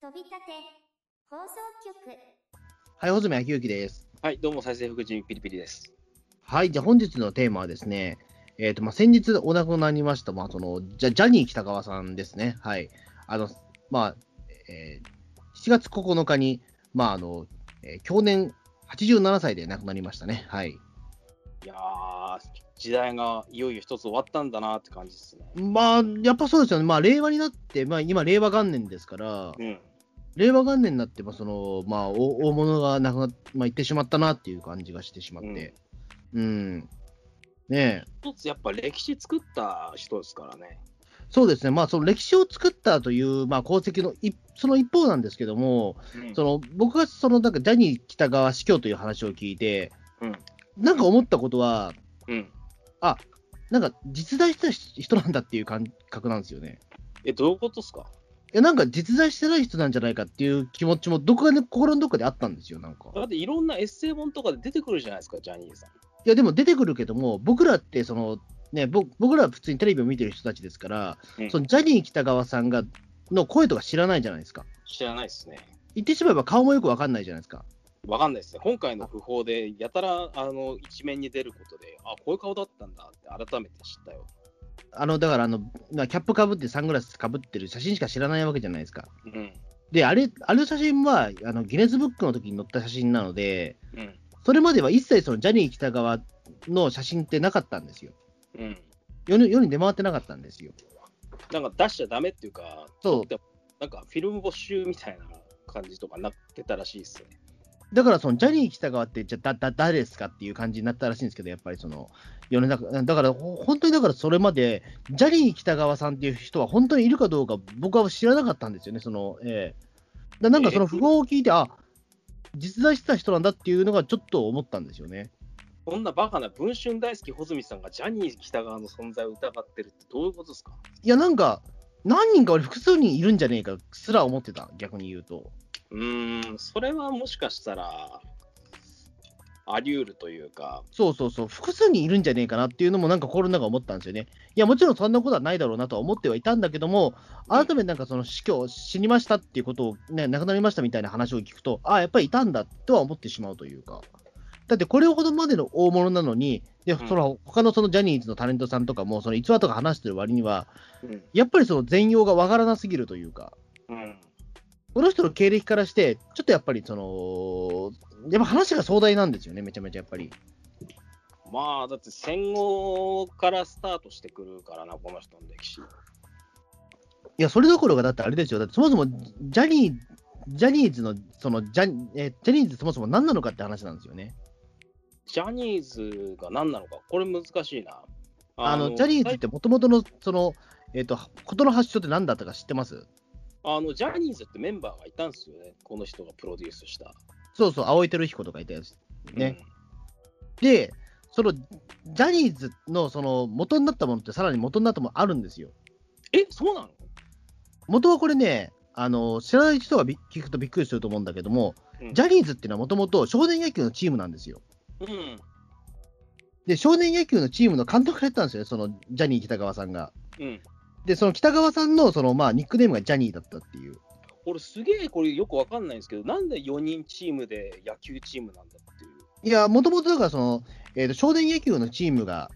飛び立て放送局はい、穂積昭之です。はい、どうも、再生福神ピリピリです。はい、じゃあ本日のテーマはですね、えっ、と、まあ、先日お亡くなりになりました、まあ、その、ジャジャニー北川さんですね。はい。あの、まあ、えー7月9日に、まあ、あの、えー去年87歳で亡くなりましたね。はい。いやー、時代がいよいよ一つ終わったんだなって感じですね。まあ、やっぱそうですよね。まあ、令和になって、まあ、今、令和元年ですから、うん。令和元年になって、まあ、その、まあ、大大物が亡くなっ、まあ、行ってしまったなっていう感じがしてしまって。うん。ねえ。一つやっぱ歴史作った人ですからね。そうですね、まあ、その歴史を作ったという、まあ、功績の一その一方なんですけども、うんその僕がそのなんかジャニー喜多川死去という話を聞いて、うんなんか思ったことは、うん。なんか実在した人なんだっていう感覚なんですよね。え、どういうことですか？いやなんか実在してない人なんじゃないかっていう気持ちも、どこかで心のどっかであったんですよ、なんか。だっていろんなエッセイ本とかで出てくるじゃないですか、ジャニーさん。いや、でも出てくるけども、僕らってその、ね、僕僕らは普通にテレビを見てる人たちですから、うんそのジャニー喜多川さんがの声とか知らないじゃないですか。知らないですね。言ってしまえば顔もよくわかんないじゃないですか。わかんないですね。今回の訃報で、やたらあの一面に出ることで、あ、こういう顔だったんだって改めて知ったよ。あの、だから、あの、まあキャップかぶってサングラスかぶってる写真しか知らないわけじゃないですか。うん。で、あれ、あの写真は、あの、ギネスブックの時に載った写真なので、うん。それまでは一切そのジャニー喜多川の写真ってなかったんですよ。うん。世に世に出回ってなかったんですよ。なんか出しちゃダメっていうか、そうでなんかフィルム没収みたいな感じとかなってたらしいですね。だから、そのジャニー喜多川って、じゃあ、だ、だ、誰ですかっていう感じになったらしいんですけど、やっぱりその、世の中、だから、ほ本当にだからそれまで、ジャニー喜多川さんっていう人は本当にいるかどうか、僕は知らなかったんですよね、その、ええだなんかその訃報を聞いて、あ実在してた人なんだっていうのがちょっと思ったんですよね。こんなバカな文春大好き穂積さんがジャニー喜多川の存在を疑ってるってどういうことですか？いや、なんか、何人か俺、複数人いるんじゃねえかすら思ってた、逆に言うと。うーん、それはもしかしたら、あり得るというか、そうそうそう、複数人いるんじゃねえかなっていうのも、なんか心の中思ったんですよね。いや、もちろんそんなことはないだろうなとは思ってはいたんだけども、改めてなんかその死去、死にましたっていうことを、ね、亡くなりましたみたいな話を聞くと、ああ、やっぱりいたんだとは思ってしまうというか。だってこれほどまでの大物なのに、でうん。その他のそのジャニーズのタレントさんとかも、その逸話とか話してる割には、うん、やっぱりその全容がわからなすぎるというか、うん、この人の経歴からして、ちょっとやっぱりその、やっぱ話が壮大なんですよね、めちゃめちゃやっぱり。まあ、だって戦後からスタートしてくるからな、この人の歴史。いや、それどころが、だってあれですよ、だってそもそもジャニー、ジャニーズの、そのジャニえージャニーズそもそも何なのかって話なんですよね。ジャニーズが何なのか、これ難しいな。あのジャニーズってもともとの、その、えっ、と、ことの発祥って何だったか知ってます？あのジャニーズってメンバーがいたんですよね、この人がプロデュースした。そうそう、青井輝彦とかいたやつ。ね。で、その、ジャニーズの、その、元になったものってさらに元になったものあるんですよ。うんえ、そうなの？元はこれね、あの、知らない人がび聞くとびっくりすると思うんだけども、うんジャニーズっていうのはもともと少年野球のチームなんですよ。うん。で、少年野球のチームの監督やったんですよね、そのジャニー喜多川さんが。うん。で、その北川さんのその、まあ、ニックネームがジャニーだったっていう。俺すげえこれよくわかんないんですけど、なんで4人チームで野球チームなんだっていう。いや、もともとだからその、えーと、少年野球のチームが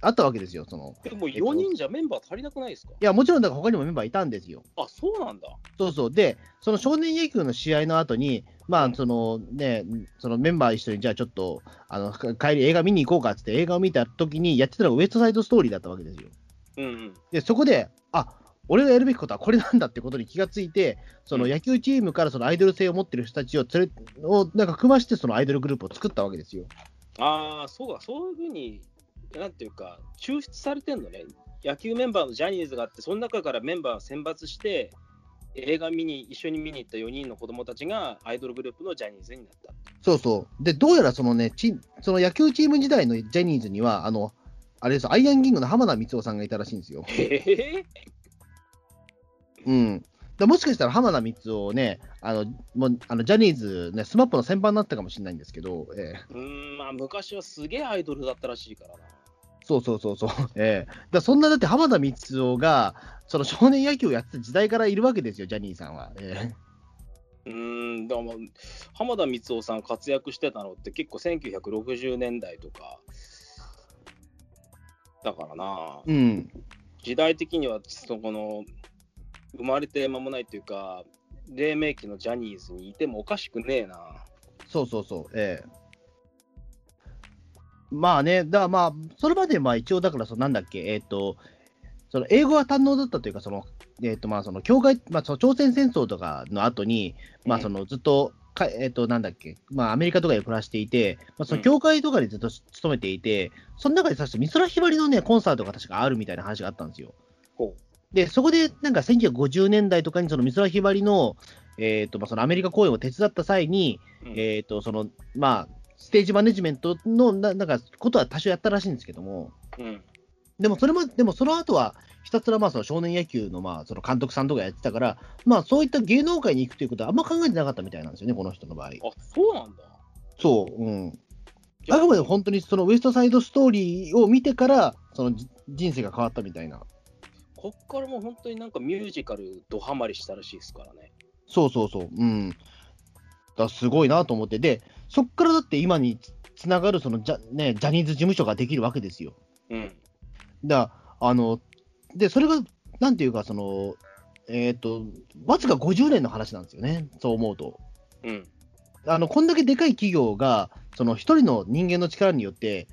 あったわけですよ、その。でも4人じゃメンバー足りなくないですか？いや、もちろんだから他にもメンバーいたんですよ。あ、そうなんだ。そうそう。で、その少年野球の試合の後に、まあ、うんそのね、そのメンバー一緒に、じゃあちょっと、あの、か帰り映画見に行こうかっつって映画を見た時にやってたのがウエストサイドストーリーだったわけですよ。うんうん。で、そこで、あ俺がやるべきことはこれなんだってことに気がついて、そのうん野球チームからそのアイドル性を持ってる人たちを連れ、をなんか組まして、そのアイドルグループを作ったわけですよ。ああ、そうか、そういうふうに、なんていうか、抽出されてんのね。野球メンバーのジャニーズがあって、その中からメンバーを選抜して、映画見に、一緒に見に行った4人の子供たちがアイドルグループのジャニーズになった。そうそう。で、どうやらそのね、チその野球チーム時代のジャニーズには、あの、あれです、アイアンキングの浜田光夫さんがいたらしいんですよ。へへうん。だもしかしたら浜田光夫ね、あの、もうあのジャニーズ、ね、スマップの先輩になったかもしれないんですけど、ええうーん、まあ昔はすげえアイドルだったらしいからな。そうそうそうそう。ええだそんな、だって浜田光夫が、その少年野球をやってた時代からいるわけですよ、ジャニーさんは。ええうーん、だか浜田光夫さん活躍してたのって結構1960年代とか。だからな、うん。時代的にはそこの生まれて間もないというか、黎明期のジャニーズにいてもおかしくねえな。そうそうそう。ええまあね、だからまあ、それまでまあ一応だからそのなんだっけ、えっ、と、その英語は堪能だったというか、その、えっ、とまあその境界、まあその朝鮮戦争とかの後に、まあそのずっと、かえっ、となんだっけ、まあアメリカとかで暮らしていて、まあその教会とかにずっと勤めていて、その中でさして美空ひばりのね、コンサートが確かあるみたいな話があったんですよ。ほで、そこでなんか1950年代とかにその美空ひばりの、えっ、とまあそのアメリカ公演を手伝った際に、う。うん。えっ、と、その、まあ、ステージマネジメントのななんかことは多少やったらしいんですけども、うんでもそれも、でもその後は、ひたすらまあその少年野球のまあその監督さんとかやってたから、まあそういった芸能界に行くということはあんま考えてなかったみたいなんですよね、この人の場合。あ、そうなんだ。そう、うん。あくまで本当にそのウエストサイドストーリーを見てから、そのじ人生が変わったみたいな。こっからもう本当になんかミュージカルドハマりしたらしいですからね。そうそうそう、うん。だすごいなと思って、で、そっからだって今につつながるそのジャ,、ね、ジャニーズ事務所ができるわけですよ。うん。だあの、で、それが、なんていうか、その、えっ、と、わずか50年の話なんですよね、そう思うと。うん。あの、こんだけでかい企業が、その一人の人間の力によって、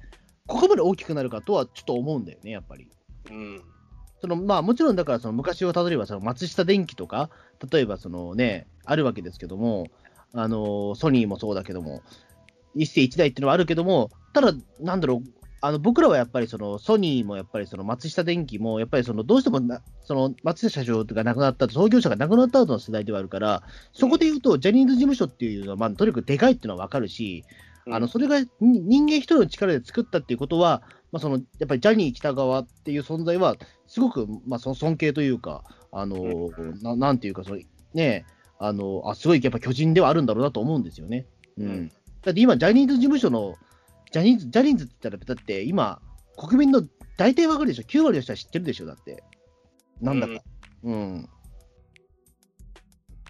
ここまで大きくなるかとはちょっと思うんだよね、やっぱり。うん。そのまあ、もちろんだからその昔をたどればその松下電器とか、例えばその、ね、あるわけですけども、あのソニーもそうだけども、一世一代っていうのはあるけども、ただ、なんだろう、あの僕らはやっぱりそのソニーもやっぱりその松下電器も、やっぱりそのどうしてもなその松下社長が亡くなった、創業者が亡くなった後の世代ではあるから、そこで言うと、ジャニーズ事務所っていうのは、まあ、とにかくでかいっていうのは分かるし、あのそれがに人間一人の力で作ったっていうことは、まあ、そのやっぱりジャニー喜多川っていう存在は、すごく、まあ、その尊敬というか、あのななんていうかその、ねあのあ、すごいやっぱ巨人ではあるんだろうなと思うんですよね。うん。うん。だって今、ジャニーズ事務所の、ジャニーズジャニーズって言ったら、だって今、国民の大体わかるでしょ、9割の人は知ってるでしょ、だって。なんだか。うん。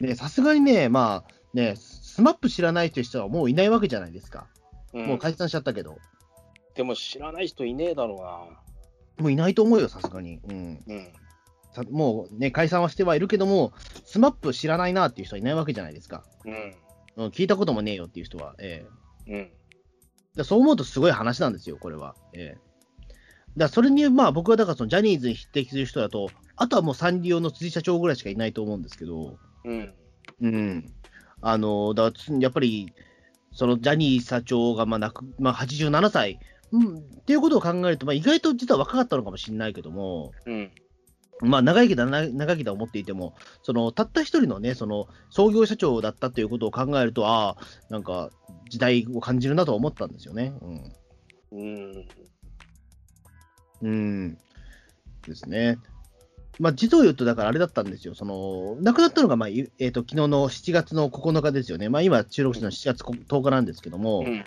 ねさすがにね、まあね、スマップ知らないという人はもういないわけじゃないですか。うんもう解散しちゃったけど。でも知らない人いねえだろもういないと思うよ、さすがに。うん。うな。うん。さもうね、解散はしてはいるけども、スマップ知らないなっていう人はいないわけじゃないですか。うん。うん、聞いたこともねえよっていう人は。ええうん。だそう思うとすごい話なんですよ、これは。ええだそれに、まあ僕はだからそのジャニーズに匹敵する人だと、あとはもうサンリオの辻社長ぐらいしかいないと思うんですけど、うん。うん。あの、だからつやっぱり、そのジャニー社長がまあ亡く、まあ、87歳、うん、っていうことを考えると、まあ、意外と実は若かったのかもしれないけども、うん。まあ、長生きだな、長生きだと思っていても、そのたった一人のね、その創業社長だったということを考えると、ああ、なんか時代を感じるなとは思ったんですよね。うんうん。うん。ですね。まあ、実を言うと、だからあれだったんですよ。その、亡くなったのが、まあ、いえっ、と、昨日の7月の9日ですよね。まあ、今、収録のは7月10日なんですけども、うん。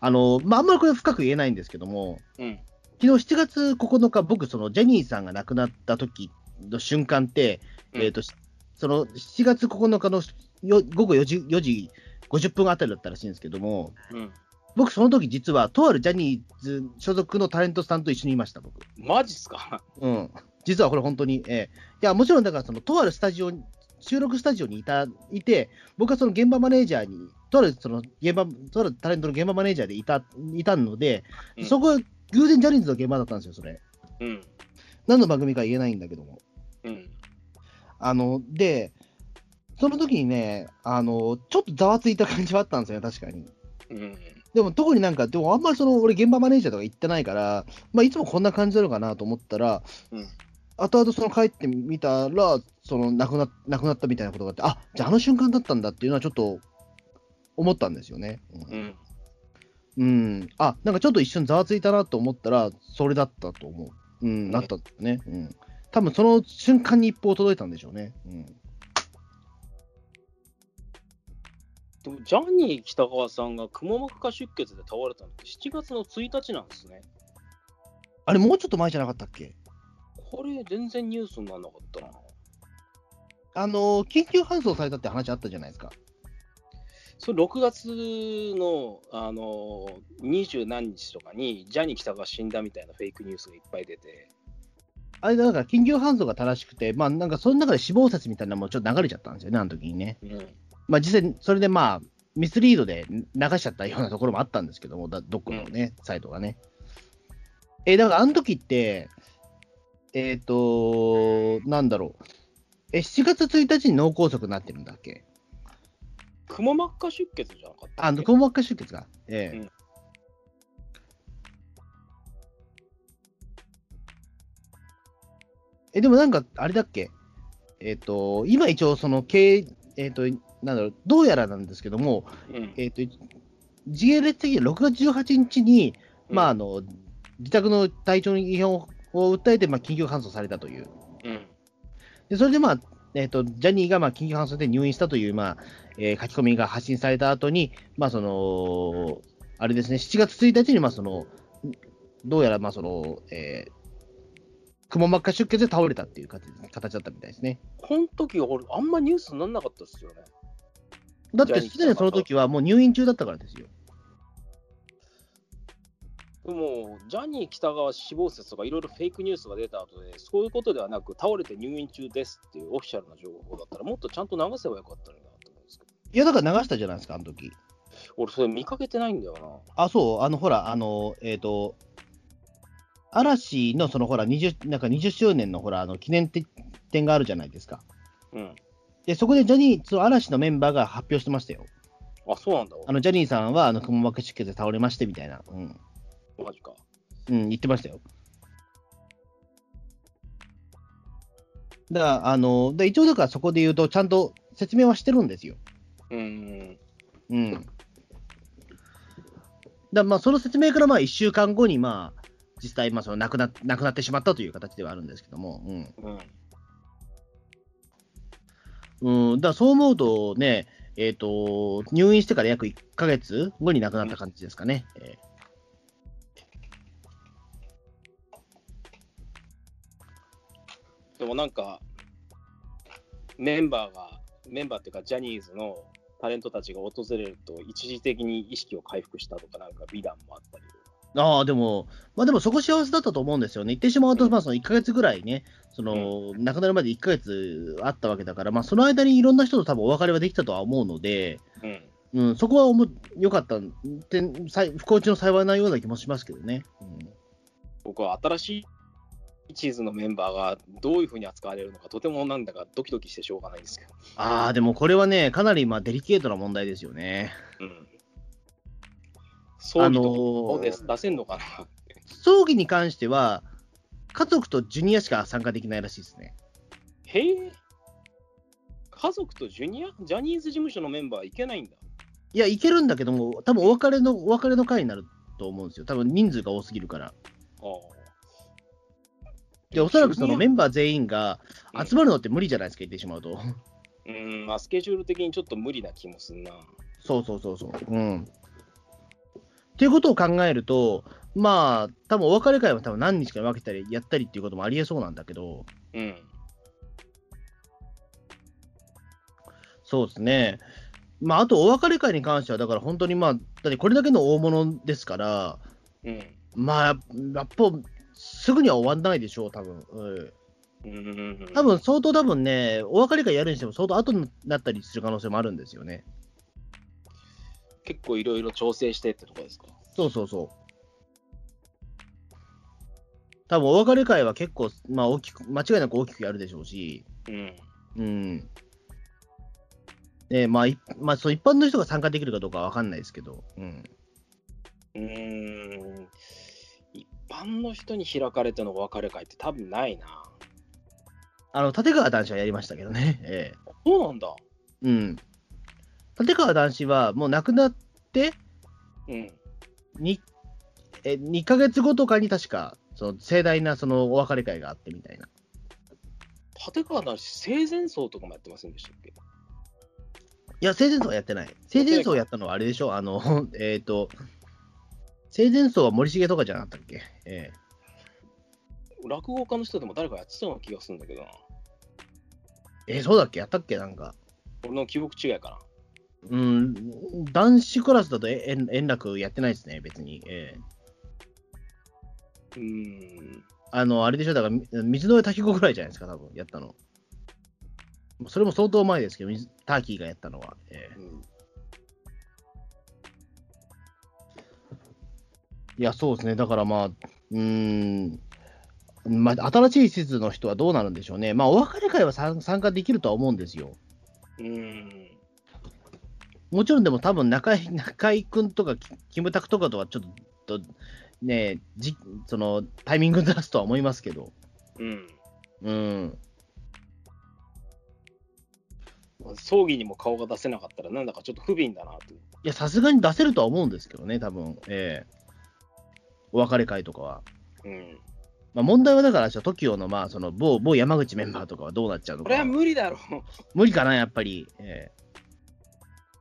あの、まあ、あんまりこれ深く言えないんですけども、うん。昨日7月9日、僕、その、ジャニーさんが亡くなった時の瞬間って、うんえっ、と、その、7月9日のよ午後4時 ,4 時50分あたりだったらしいんですけども、うん。僕、その時実は、とあるジャニーズ所属のタレントさんと一緒にいました、僕。マジっすか？うん。実はこれ本当に、ええいや、もちろんだから、その、とあるスタジオに、収録スタジオにいた、いて、僕はその現場マネージャーに、とあるその現場、とあるタレントの現場マネージャーでいた、いたので、うんそこは偶然ジャニーズの現場だったんですよ、それ。うん。何の番組か言えないんだけども。うん。あの、で、その時にね、あの、ちょっとざわついた感じはあったんですよね、確かに。うん。でも特になんか、でもあんまりその、俺現場マネージャーとか行ってないから、まあ、いつもこんな感じなのかなと思ったら、うん。後々その帰ってみたら、その亡くな亡くなったみたいなことがあって、あじゃああの瞬間だったんだっていうのはちょっと思ったんですよね。ううん。ん。うんあなんかちょっと一瞬ざわついたなと思ったら、それだったと思う。うん、なったんだね。うん。多分その瞬間に一報届いたんでしょうね。うん。でも、ジャニー喜多川さんがくも膜下出血で倒れたのって7月の1日なんですね。あれ、もうちょっと前じゃなかったっけ？これ、全然ニュースにならなかったな。あの緊急搬送されたって話あったじゃないですか。それ6月の、あの二十何日とかに、ジャニー喜多川死んだみたいなフェイクニュースがいっぱい出て、あれだから緊急搬送が正しくて、まあなんかその中で死亡説みたいなのもちょっと流れちゃったんですよね、あの時にね。うん、まあ実際、それでまあ、ミスリードで流しちゃったようなところもあったんですけども、だどこのね、サイトがね。えーだからあの時って、えっ、と、なんだろう。え、7月1日に脳梗塞になってるんだっけくも膜下出血じゃなかったあ、っけ硬膜下出血が。ええ。うん。え、でもなんか、あれだっけ？えっ、と、今一応、その、経えっ、と、なんだろう、どうやらなんですけども、うん。えっ、と、時系列的には6月18日に、まあ、あの、自宅の体調に異変をを訴えて、まあ、緊急搬送されたという。うん。で、それでまあ、えっ、と、ジャニーがまあ緊急搬送で入院したという、まあ、えー書き込みが発信された後に、まあ、その、あれですね、7月1日に、まあ、その、どうやら、まあ、その、えー、くも膜下出血で倒れたっていう形形だったみたいですね。この時俺、あんまニュースにならなかったですよね。だって、すでにその時はもう入院中だったからですよ。でも、ジャニー喜多川死亡説とかいろいろフェイクニュースが出た後で、そういうことではなく、倒れて入院中ですっていうオフィシャルな情報だったら、もっとちゃんと流せばよかったのになと思うんですけど、いや、だから流したじゃないですか、あの時。俺、それ見かけてないんだよな。あ、そう、あの、ほら、あの、えっ、と、嵐のそのほら、20, なんか20周年のほら、あの記念展があるじゃないですか。うん。で、そこでジャニー、その嵐のメンバーが発表してましたよ。あ、そうなんだ。あの、ジャニーさんは、あの、くも膜下出血で倒れましてみたいな。うん。マジか。うん、言ってましたよ。だから、あの、で一応だからそこで言うと、ちゃんと説明はしてるんですよ。うん。うん。だまあ、その説明からまあ、1週間後に、まあ、実際、まあ、その亡くな、亡くなってしまったという形ではあるんですけども、うん。うん。うん、だそう思うとね、えっ、と、入院してから約1ヶ月後に亡くなった感じですかね。えーでもなんか、メンバーが、メンバーっていうか、ジャニーズのタレントたちが訪れると、一時的に意識を回復したとか、なんか美談もあったり。ああ、でも、まあでもそこ幸せだったと思うんですよね。言ってしまうと、まあその1ヶ月ぐらいね、その、亡くなるまで1ヶ月あったわけだから、まあその間にいろんな人と多分お別れはできたとは思うので、うん。うん、そこはおも良かったって、不幸中の幸いなような気もしますけどね。うん僕は新しいチーズのメンバーがどういうふうに扱われるのか、とてもなんだかドキドキしてしょうがないんですけど。ああ、でもこれはね、かなりまあデリケートな問題ですよね。うん。葬儀とです出せんのかな葬儀に関しては、家族とジュニアしか参加できないらしいですね。へえ。家族とジュニア？ジャニーズ事務所のメンバーいけないんだ。いや、いけるんだけども、多分お別れの、お別れの会になると思うんですよ。多分人数が多すぎるから。ああ。で、おそらくそのメンンバー全員が集まるのって無理じゃないですか、言ってしまうと。うん、まあ、スケジュール的にちょっと無理な気もすんな。そうそうそうそう。うん。っていうことを考えると、まあ、多分お別れ会は多分何日かに分けたり、やったりっていうこともありえそうなんだけど、うん。そうですね。まあ、あとお別れ会に関しては、だから本当にまあ、だってこれだけの大物ですから、うん。まあ、やっぱ、すぐには終わんないでしょう、多分。うん。うん。多分相当多分ね、お別れ会やるにしても相当後になったりする可能性もあるんですよね。結構いろいろ調整してってとこですか？そうそうそう。多分お別れ会は結構、まあ大きく、間違いなく大きくやるでしょうし、うん。うん。で、まあ、いまあ、そう一般の人が参加できるかどうかは分かんないですけど、うん。うーん。一般の人に開かれてのお別れ会って多分ないな。あの、立川男子はやりましたけどね、ええそうなんだ。うん。立川男子はもう亡くなってうん。に、え、2ヶ月後とかに確か、その盛大なそのお別れ会があってみたいな。立川男子、生前葬とかもやってませんでしたっけ？いや、生前葬はやってない。生前葬やったのはあれでしょ？あの、えっ、と、生前葬は森重とかじゃなかったっけ？え落語家の人でも誰かやってたような気がするんだけどな。え、そうだっけ？やったっけ？なんか。俺の記憶違いかうん、男子クラスだとえ円円楽やってないですね、別に。ええな。うーん。あの、あれでしょ、だから、み水の上滝子ぐらいじゃないですか、多分やったの。それも相当前ですけど、水ターキーがやったのは。ええうんいや、そうですね、だからまあ、うーん、まあ、新しい施設の人はどうなるんでしょうね。まあ、お別れ会は参参加できるとは思うんですよ。うーん。もちろんでも多分中井、中井君とかキキムタクとかとはちょっと、ねじ、そのタイミング出すとは思いますけど、うん。うん、葬儀にも顔が出せなかったら、なんだかちょっと不憫だなと。いや、さすがに出せるとは思うんですけどね、多分ええお別れ会とかは。うん。まあ、問題はだから、TOKIO の、まあ、その某某山口メンバーとかはどうなっちゃうのか。これは無理だろう。無理かな、やっぱり。え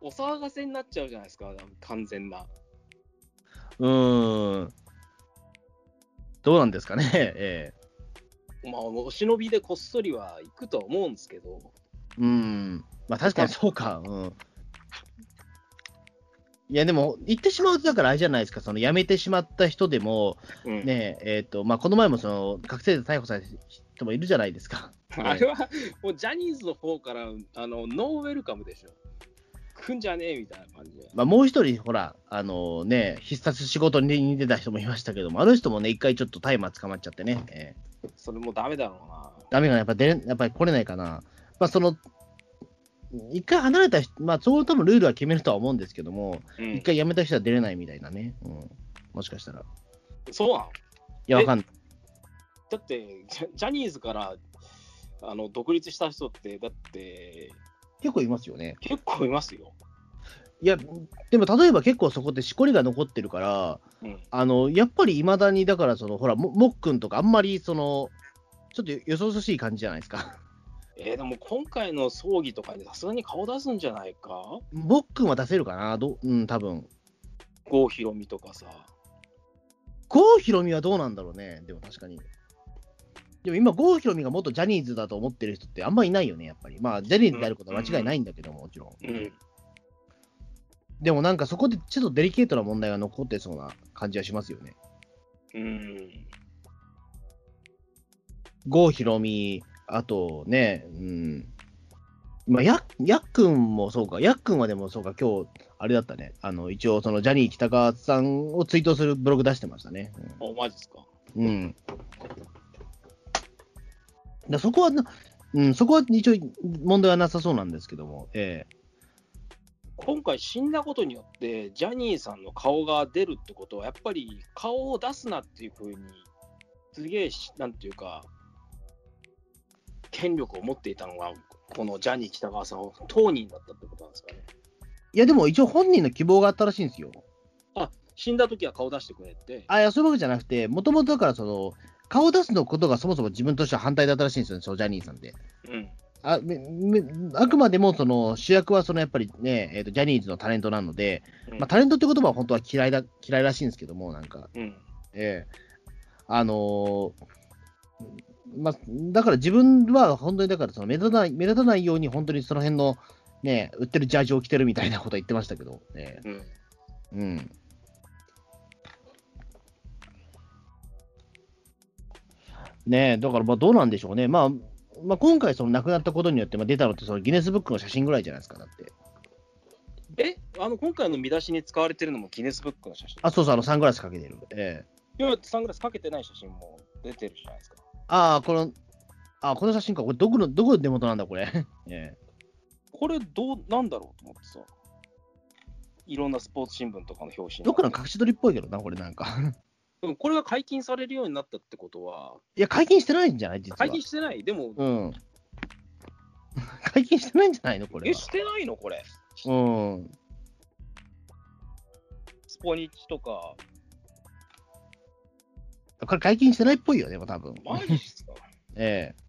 お騒がせになっちゃうじゃないですか、完全な。えうーん。どうなんですかね、ええまあ、お忍びでこっそりは行くとは思うんですけど、うん。まあ確かにそうか。うん。いやでも、言ってしまうと、だからあれじゃないですか、その辞めてしまった人でも、うんねえ、えっ、と、まあこの前もその覚醒剤で逮捕された人もいるじゃないですか。あれはもうジャニーズの方からあのノーウェルカムでしょ。来んじゃねえみたいな感じで。まあもう一人、ほら、あのね、必殺仕事に出た人もいましたけども、あの人もね、一回ちょっと大麻捕まっちゃってね、えーそれもうダメだろうな。ダメかな、やっぱ出れやっぱり来れないかな。まあその、一回離れた人、まあそう多分ルールは決めるとは思うんですけども、うん一回辞めた人は出れないみたいなね。うん。もしかしたら。いそうなの？や、わかんない。だってジャ、ジャニーズからあの独立した人って、だって結構いますよね。結構いますよ。いや、でも例えば結構そこってしこりが残ってるから、うん、あの、やっぱりいまだに、だからその、ほら、ももっくんとかあんまりその、ちょっとよそよそしい感じじゃないですか。えーでも今回の葬儀とかにさすがに顔出すんじゃないか？もっくんは出せるかな？どう？ん、多分。郷ひろみとかさ。郷ひろみはどうなんだろうね？でも確かに。でも今、郷ひろみが元ジャニーズだと思ってる人ってあんまいないよね、やっぱり。まあ、ジャニーズであることは間違いないんだけども、もちろん。うん、でもなんかそこでちょっとデリケートな問題が残ってそうな感じはしますよね。うん、郷ひろみ、あとね、うん。まあ、ややっくんもそうか、やっくんはでもそうか、今日、あれだったね。あの、一応、そのジャニー喜多川さんを追悼するブログ出してましたね。おマジですか。うん。うん、だそこはな、うん、そこは一応問題はなさそうなんですけども、え今回死んだことによって、ジャニーさんの顔が出るってことは、やっぱり顔を出すなっていうふうに、すげえし、なんていうか、権力を持っていたのが、このジャニー喜多川さんを当人だったってことなんですかね。いや、でも一応本人の希望があったらしいんですよ。あ死んだ時は顔出してくれって。あ、いや、そういうわけじゃなくて、もともとだから、その、顔出すのことがそもそも自分としては反対だったらしいんですよね、そのジャニーさんで。うん。ああくまでもその主役はそのやっぱりね、えーと、ジャニーズのタレントなので、うんまあ、タレントって言葉は本当は嫌いだ嫌いらしいんですけども、なんか、うん。ええあのーまあ、だから自分は本当にだからその目立たない目立たないように、本当にその辺のね、売ってるジャージを着てるみたいなことは言ってましたけど、えうん。えうん。ねえ、だからまあどうなんでしょうね。まあ、まあ、今回その亡くなったことによってまあ出たのってそのギネスブックの写真ぐらいじゃないですか、だって。え、あの、今回の見出しに使われてるのもギネスブックの写真。あ、そうそう、あのサングラスかけてる。ええいや、サングラスかけてない写真も出てるじゃないですか。ああ、この、あこの写真か。これどこの、どこの出元なんだ、これ。ええこれ、どう、なんだろうと思ってさ。いろんなスポーツ新聞とかの表紙に。どっかの隠し撮りっぽいけどな、これなんか。でもこれが解禁されるようになったってことは、いや、解禁してないんじゃない実は。解禁してない？でも、うん。解禁してないんじゃないのこれえ、は。してないのこれ？うん。スポニチとか、これ解禁してないっぽいよね、でも多分。マジっすか？ええ。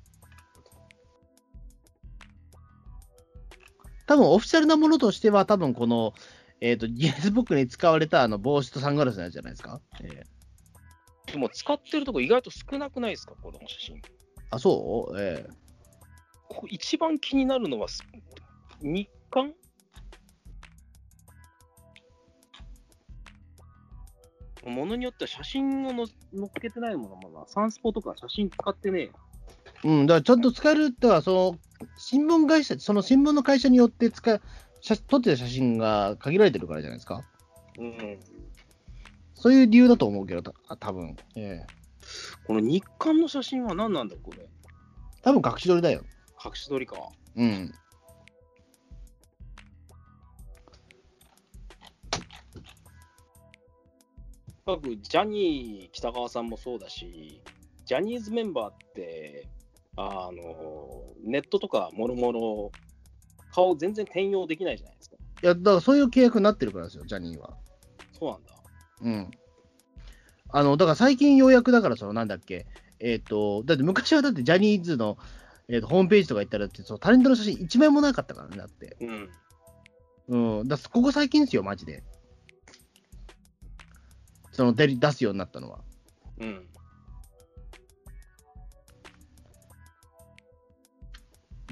多分オフィシャルなものとしては、多分この、えっ、と、ギネスブックに使われたあの帽子とサングラスのやつじゃないですか？ええ。でも使ってるとこ意外と少なくないですか？この写真。あ、そう？ええ。こ一番気になるのは、す日刊ものによっては写真をの載っけてないものもな、サンスポとか写真使ってねえよ。うん、だからちゃんと使えるってのは、その新聞会社、その新聞の会社によって使う写撮ってた写真が限られてるからじゃないですか。うん。そういう理由だと思うけど、た多分ええこの日刊の写真は何なんだ、これ。多分隠し撮りだよ。隠し撮りか。うん。各ジャニー北川さんもそうだし、ジャニーズメンバーって、あのネットとかもろもろ、顔全然転用できないじゃないですか。いや、だからそういう契約になってるからですよ、ジャニーは。そうなんだ。うん。あの、だから最近ようやくだから、そのなんだっけ、えっ、と、だって昔はだってジャニーズの、えー、とホームページとか行ったらだって、そのタレントの写真一枚もなかったからね、だって。うん。うん。だここ最近ですよ、マジで。その出り出すようになったのは。うん。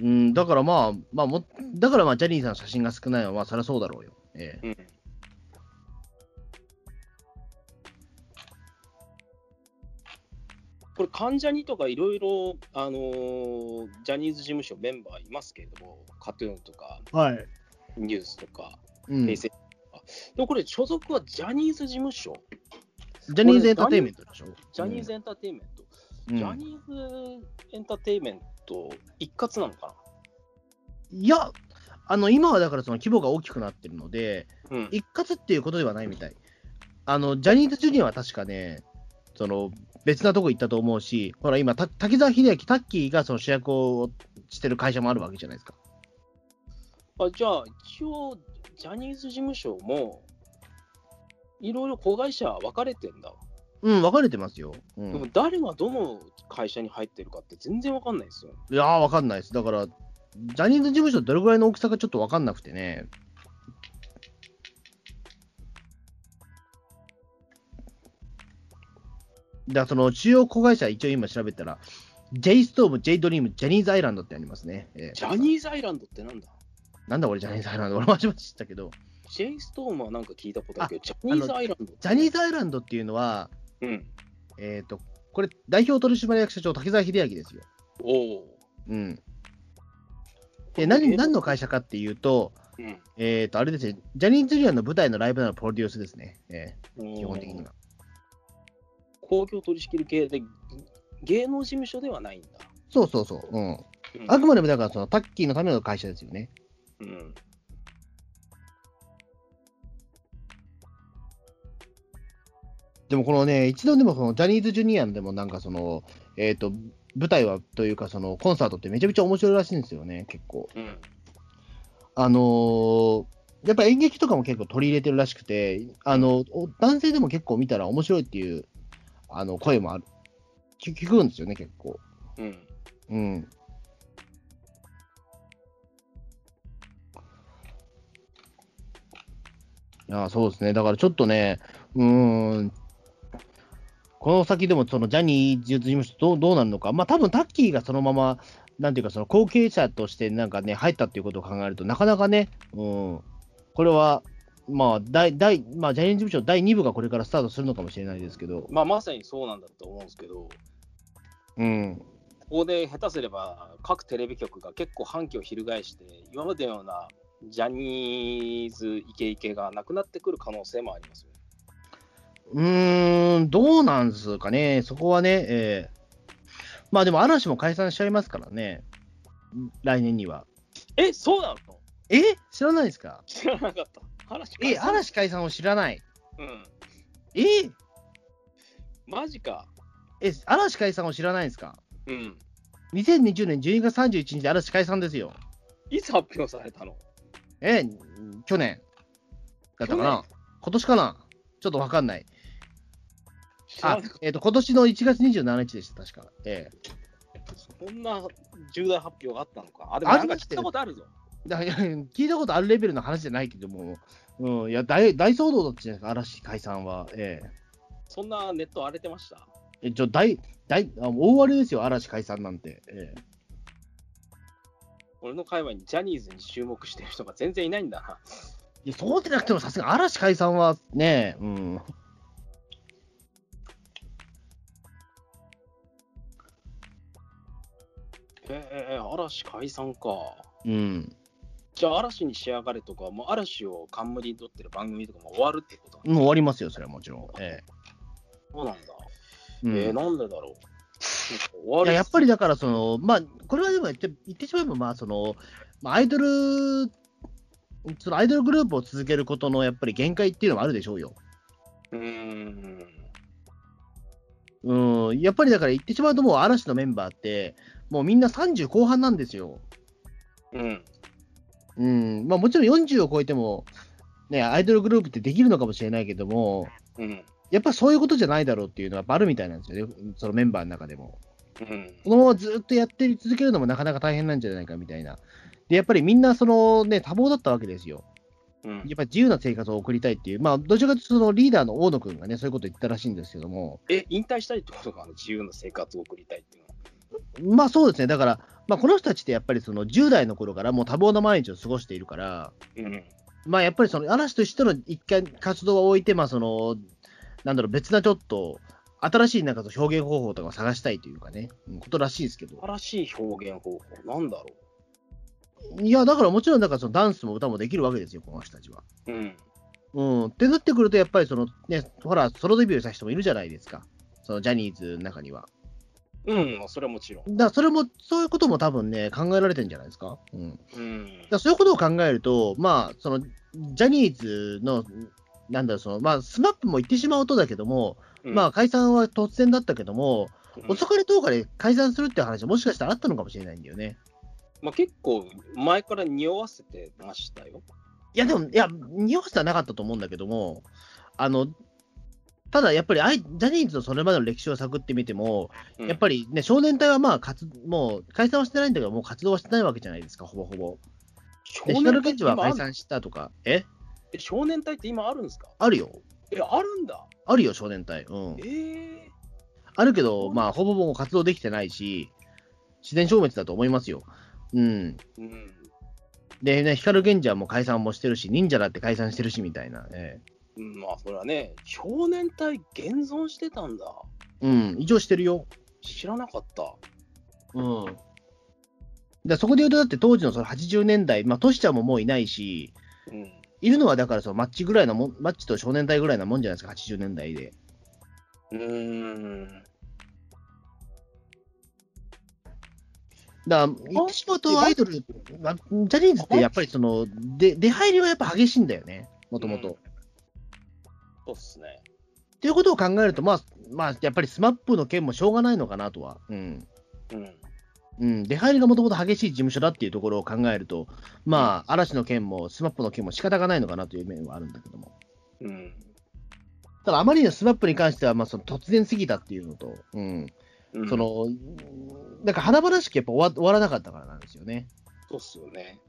うん、だからまあ、まあも、だからまあ、ジャニーさんの写真が少ないのは、まあ、そりゃそうだろうよ。ええうん。これ、関ジャニとかいろいろ、あのージャニーズ事務所メンバーいますけれども、カトゥーンとか、はい。ニュースとか、うん。平成とか。でもこれ、所属はジャニーズ事務所、ジャニーズエンターテインメントでしょ？ジャニーズエンターテインメント、うんジャニーズエンターテインメント一括なのかいや、あの、今はだからその規模が大きくなってるので、なうん。一括っていうことではないみたい。あの、ジャニーズジュニアは確かね、その、別なとこ行ったと思うし、ほら今、た滝沢秀明、タッキーがその主役をしてる会社もあるわけじゃないですか。あじゃあ、一応、ジャニーズ事務所も、いろいろ子会社分かれてんだ。うん、分かれてますよ。うん、でも、誰がどの会社に入ってるかって全然分かんないですよ。いやー、分かんないです。だから、ジャニーズ事務所どれぐらいの大きさかちょっと分かんなくてね。だその主要子会社、一応今調べたら、J ストーム、J ドリーム、ジャニーズアイランドってありますね。えージャニーズアイランドってなんだ？なんだ俺、ジャニーズアイランド、俺も初めて知ったけど、?J ストームはなんか聞いたことあるけど、ジャニーズアイランドってジャニーズアイランドっていうのは、うん。えっ、と、これ、代表取締役社長、滝沢秀明ですよ。おお。うん。で、何、何の会社かっていうと、うん。えっ、と、あれですね、ジャニーズジュニアの舞台のライブのプロデュースですね。えー基本的には。公共取引系で芸能事務所ではないんだ。そうそうそう。うん。うんあくまでもだから、そのタッキーのための会社ですよね。うん。でもこのね、一度でもそのジャニーズジュニアでもなんかその、えっ、と、舞台はというか、そのコンサートってめちゃくちゃ面白いらしいんですよね、結構。うん。あのーやっぱ演劇とかも結構取り入れてるらしくて、あの、お男性でも結構見たら面白いっていう、あの、声もある。聞聞くんですよね、結構。うん。うん。いや、そうですね。だからちょっとね、うーん、この先でもそのジャニーズ事務所どうどうなるのか、まあ多分タッキーがそのまま、なんていうか、その後継者としてなんかね、入ったっていうことを考えると、なかなかね、うん、これは、まあ、第第まあ、ジャニーズ事務所第2部がこれからスタートするのかもしれないですけど、まあ、まさにそうなんだと思うんですけど、うん、ここで下手すれば各テレビ局が結構反旗を翻して、今までのようなジャニーズイケイケがなくなってくる可能性もありますよね。うーん、どうなんですかね、そこはね、えーまあでも嵐も解散しちゃいますからね、来年には。え、そうなの？え？知らないですか？知らなかった。嵐え、解散？嵐解散を知らない。うん。え？マジか。え、嵐解散を知らないんですか？うん。2020年12月31日、嵐解散ですよ。いつ発表されたの？え、去年だったかな今年かなちょっとわかんない。あえっ、と、今年の1月27日でした、確か。えた。そんな重大発表があったのか。あ、でもなんか聞いたことあるぞ。えだいや聞いたことあるレベルの話じゃないけども、うん、いや大、大騒動だったじゃないですか、嵐解散は。ええそんなネット荒れてました？えちょ大大あ大荒れですよ、嵐解散なんて。ええ俺の界隈にジャニーズに注目してる人が全然いないんだな。いやそうでなくてもさすが嵐解散はね、うん。えー、嵐解散か。うん。じゃあ嵐に仕上がれとか、もう嵐を冠に取ってる番組とかも終わるってこともう終わりますよ、それはもちろん。えそうなんだ。えうんえー、なんでだろう？終わるいややっぱりだからその、まあ、これはでも言って言ってしまえば、まあそのまあ、アイドル、そのアイドルグループを続けることのやっぱり限界っていうのもあるでしょうよ。うーん。うん、やっぱりだから言ってしまうと、もう嵐のメンバーって、もうみんな30後半なんですよ。うん。うん、まあもちろん40を超えても、ね、アイドルグループってできるのかもしれないけども、うん。やっぱそういうことじゃないだろうっていうのはあるみたいなんですよね、そのメンバーの中でも。うん。このままずっとやって続けるのもなかなか大変なんじゃないかみたいな。で、やっぱりみんなそのね、多忙だったわけですよ。うんやっぱり自由な生活を送りたいっていう、まあ、どちらかというとそのリーダーの大野くんがね、そういうこと言ったらしいんですけども、え、引退したいってことか、自由な生活を送りたいっていう。まあそうですね、だから、まあ、この人たちってやっぱりその10代の頃からもう多忙な毎日を過ごしているから、うん。まあやっぱりその嵐としての一回活動を置いて、まあその、なんだろう、別なちょっと、新しいなんか表現方法とかを探したいというかね、うんことらしいですけど。新しい表現方法、なんだろいや、だからもちろん、だからそのダンスも歌もできるわけですよ、この人たちは。う。うん。うん。ってなってくると、やっぱりその、ね、ほら、ソロデビューした人もいるじゃないですか。そのジャニーズの中には。うん、それはもちろん。だそれも、そういうことも多分ね、考えられてるんじゃないですか？うん。だかうん。らそういうことを考えると、まあ、その、ジャニーズの、なんだろう、その、まあ、スマップも言ってしまうとだけども、まあ、解散は突然だったけども、うん、遅かれ10日で解散するっていう話はもしかしたらあったのかもしれないんだよね。まあ、結構前から匂わせてましたよ。いや、でも、いや、匂わせてはなかったと思うんだけども、あの、ただやっぱりアイ、ジャニーズのそれまでの歴史を探ってみても、うんやっぱりね、少年隊はまあ活、もう解散はしてないんだけど、もう活動はしてないわけじゃないですか、ほぼほぼ。で、少光年隊っては解散したとか、え？え少年隊って今あるんですか？あるよ。え、あるんだ。あるよ、少年隊。うん。えあるけど、まあ、ほぼほぼ活動できてないし、自然消滅だと思いますよ。うん。ー、うん。でね、光源氏はもう解散もしてるし、忍者だって解散してるしみたいな。えうんまあ、それはね、少年隊現存してたんだ。えうん、一応してるよ。知らなかった。うん。でそこで言うと、だって当時のその80年代、まあ、トシちゃんももういないし、うん。いるのはだからそのマッチぐらいのもん、マッチと少年隊ぐらいなもんじゃないですか、80年代で。うーん。だから、言ってしまうとアイドル、まあジャニーズってやっぱりその、で出入りはやっぱ激しいんだよね、もともと。うんそうっすね。っていうことを考えると、まあ、まあ、やっぱりスマップの件もしょうがないのかなとは。うん。うん。うん、出入りがもともと激しい事務所だっていうところを考えると、まあ、嵐の件も、スマップの件も仕方がないのかなという面はあるんだけども。うん。ただ、あまりのスマップに関しては、まあ、その突然すぎたっていうのと、うん、うんそ、の、なんか華々しくやっぱ終わ終わらなかったからなんですよね。そうっすよね。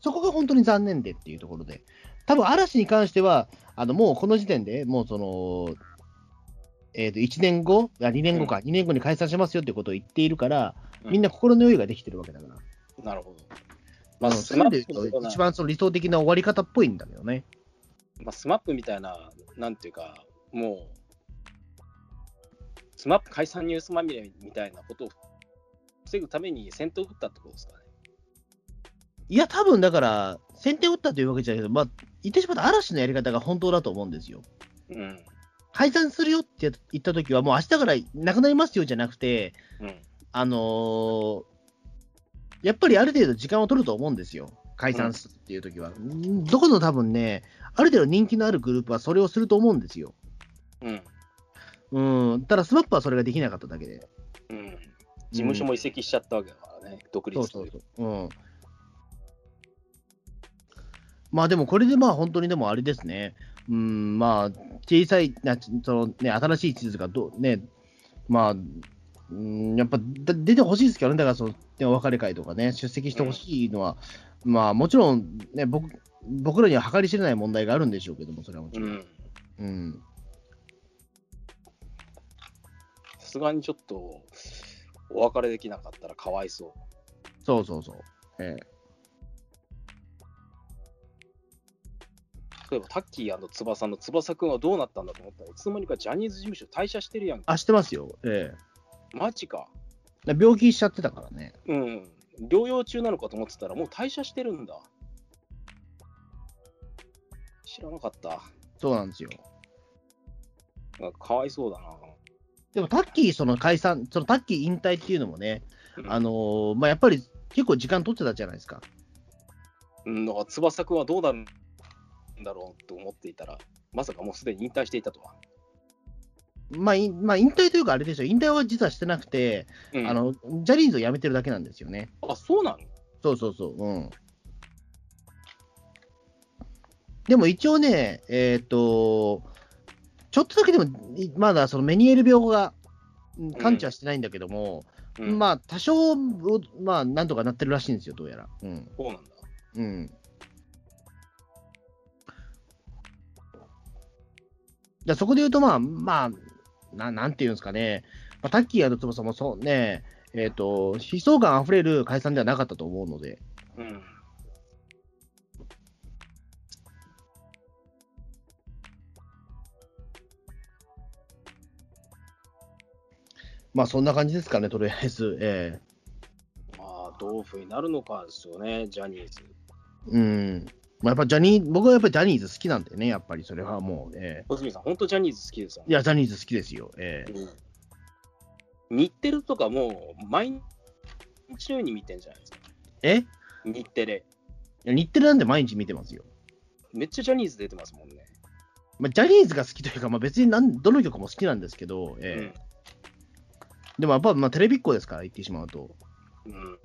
そこが本当に残念でっていうところで、多分嵐に関しては、あのもうこの時点でもうその、えー、と1年後、あ2年後か、2年後に解散しますよってことを言っているから、みんな心の余裕ができてるわけだから、なるほど。まあ、そういう意味で言うと、一番その理想的な終わり方っぽいんだけどね。まあ、スマップみたいな、なんていうか、もう、スマップ解散ニュースまみれみたいなことを防ぐために先手を打ったってことですかね。いや、多分だから、先手を打ったというわけじゃないけど、まあ、言ってしまうと嵐のやり方が本当だと思うんですよ。うん。解散するよって言ったときは、もう明日からなくなりますよじゃなくて、うん。あのーやっぱりある程度時間を取ると思うんですよ。解散するっていうときは、んどこの多分ね、ある程度人気のあるグループはそれをすると思うんですよ。うん。うん。ただ、スマップはそれができなかっただけで。うん。事務所も移籍しちゃったわけだからね、独立そうというそうそう。うん。まあでも、これでまあ本当にでもあれですね。うん、まあ、小さい、なそのね、新しい地図がどう、ね、まあ、うん、やっぱだ出てほしいですけどね、だからその、ね、お別れ会とかね、出席してほしいのは、まあもちろん、ね、僕僕らには計り知れない問題があるんでしょうけども、それはもちろん。うん。うん。さすがにちょっと、お別れできなかったらかわいそう。そうそうそう。えええばタッキー翼の翼くんはどうなったんだと思ったらいつの間にかジャニーズ事務所退社してるやんけあ、してますよ。えマジかえ病気しちゃってたからね。うん療養中なのかと思ってたらもう退社してるんだ知らなかったそうなんですよ。なんかかわいそうだなでもタッキー、その解散、そのタッキー引退っていうのもね、うんあのーまあ、やっぱり結構時間取ってたじゃないですか。うん、だから翼くんはどうなるんだろうと思っていたら、まさかもうすでに引退していたとは。まあ、いまあ、引退というか、あれですよ、引退は実はしてなくて、うんあの、ジャニーズを辞めてるだけなんですよね。あ、そうなの？そうそうそう。うん。でも一応ね、えっ、と、ちょっとだけでも、いまだそのメニエール病がうん完治はしてないんだけども、うん、まあ、多少、まあ、なんとかなってるらしいんですよ、どうやら。うん。そうなんだ。うん。じゃそこで言うと、まあ、まあ、ななんていうんですかね、まあ、タッキーの翼もそうね、えっ、と、悲壮感あふれる解散ではなかったと思うので、うん。まあ、そんな感じですかね、とりあえず。えまあ、どういうふうになるのかですよね、ジャニーズ。えうん。まあ、やっぱジャニー、僕はやっぱりジャニーズ好きなんでね、やっぱりそれはもう、え小杉さん、本当ジャニーズ好きですよえいや、ジャニーズ好きですよ。ええうん日テレとかもう毎日のように見てんじゃないですか。え？日テレ。いや日テレなんで毎日見てますよ。めっちゃジャニーズ出てますもんね。まあ、ジャニーズが好きというか、まあ、別になんどの曲も好きなんですけど、ええでもやっぱ、まあ、テレビっ子ですから、言ってしまうと。うん。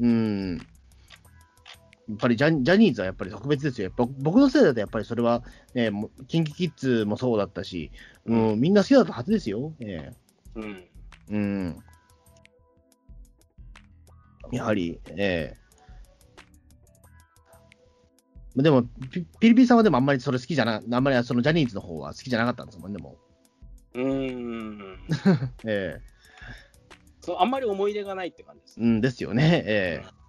うん。うん。やっぱりジャニジャニーズはやっぱり特別ですよ。やっぱ僕のせいだとやっぱりそれは、ね、キンキキッズもそうだったし、うん、みんな好きだったはずですよ。えうん。えうん。やはり、ええでもピ、ピリピリさんはでもあんまりそれ好きじゃな、あんまりそのジャニーズの方は好きじゃなかったんですもんね、もうーん。う。えそうあんまり思い出がないって感じですえ。うんですよね。ええ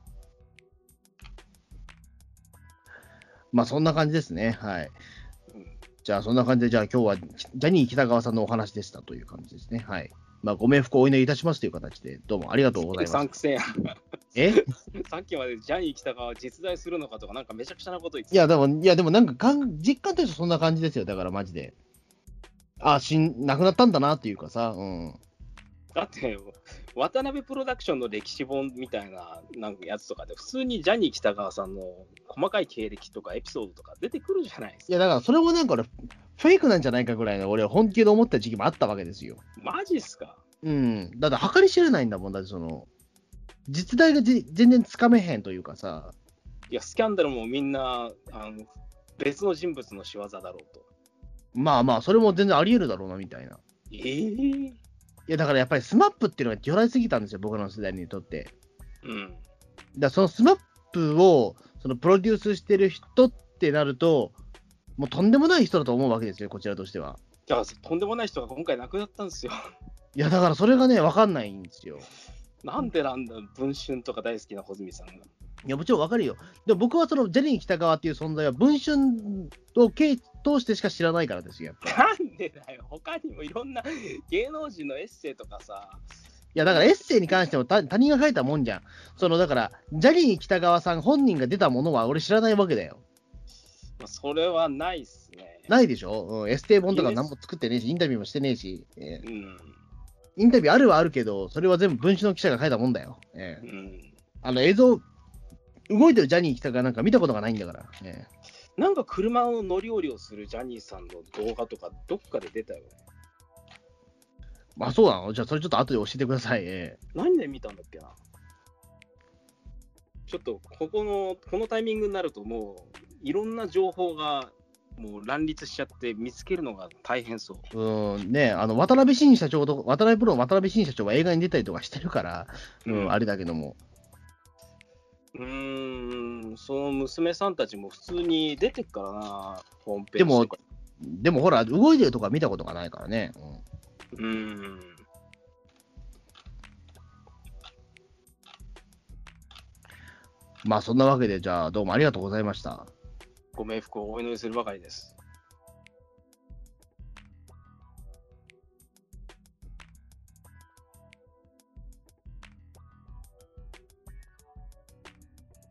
まあそんな感じですね。はい。うんじゃあそんな感じで、じゃあ今日はジャニー北川さんのお話でしたという感じですね。はい。まあご冥福をお祈りいたしますという形で、どうもありがとうございます。サンクセンえ？さっきまでジャニー北川実在するのかとか、なんかめちゃくちゃなこと言っていや、でも、いや、でもなんかかん、実感としてはそんな感じですよ。だからマジで。あ、死ん、亡くなったんだなっていうかさ、うん。だって、渡辺プロダクションの歴史本みたいななんかやつとかで、普通にジャニー北川さんの細かい経歴とかエピソードとか出てくるじゃないですか。いや、だからそれもなんか俺、フェイクなんじゃないかぐらいの俺は本気で思った時期もあったわけですよ。マジっすか？うん。だって計り知れないんだもん。だってその、実態がじ全然つかめへんというかさ、いや、スキャンダルもみんなあの別の人物の仕業だろうと。まあまあ、それも全然あり得るだろうな、みたいな。いええや、だからやっぱりスマップっていうのが巨大すぎたんですよ、僕らの世代にとって。うん。だそのスマップをそのプロデュースしてる人ってなると、もうとんでもない人だと思うわけですよ、こちらとしては。だからとんでもない人が今回亡くなったんですよ。いや、だからそれがね、わかんないんですよ。なんでなんだ、文春とか大好きな穂積さんが。いや、もちろんわかるよ。でも僕はそのジェニー北川っていう存在は文春を経通してしか知らないからですよ、やっぱ。いなんでだよ、他にもいろんな芸能人のエッセイとかさ、や、だからエッセイに関しても他他人が書いたもんじゃん。その、だから、ジャニー北川さん本人が出たものは俺知らないわけだよ。まあそれはないっすね。ないでしょ、うん、エステ本とか何も作ってねえし、インタビューもしてねえし、えーうん。インタビューあるはあるけど、それは全部文春の記者が書いたもんだよ。えーうん。あの映像、動いてるジャニー北川なんか見たことがないんだから。えなんか車の乗り降りをするジャニーさんの動画とか、どっかで出たよね。あそうなのじゃあそれちょっと後で教えてください。え何で見たんだっけな。ちょっと、ここの、このタイミングになると、もう、いろんな情報が、もう乱立しちゃって、見つけるのが大変そう。ーうん、ねあの、渡辺新社長と、渡辺プロの渡辺新社長は映画に出たりとかしてるから、うん、うんあれだけども。うーん、その娘さんたちも普通に出てっからな、ホームページでもでもほら、動いてるとか見たことがないからね。うんうーん。まあそんなわけで、じゃあどうもありがとうございました。ご冥福をお祈りするばかりです。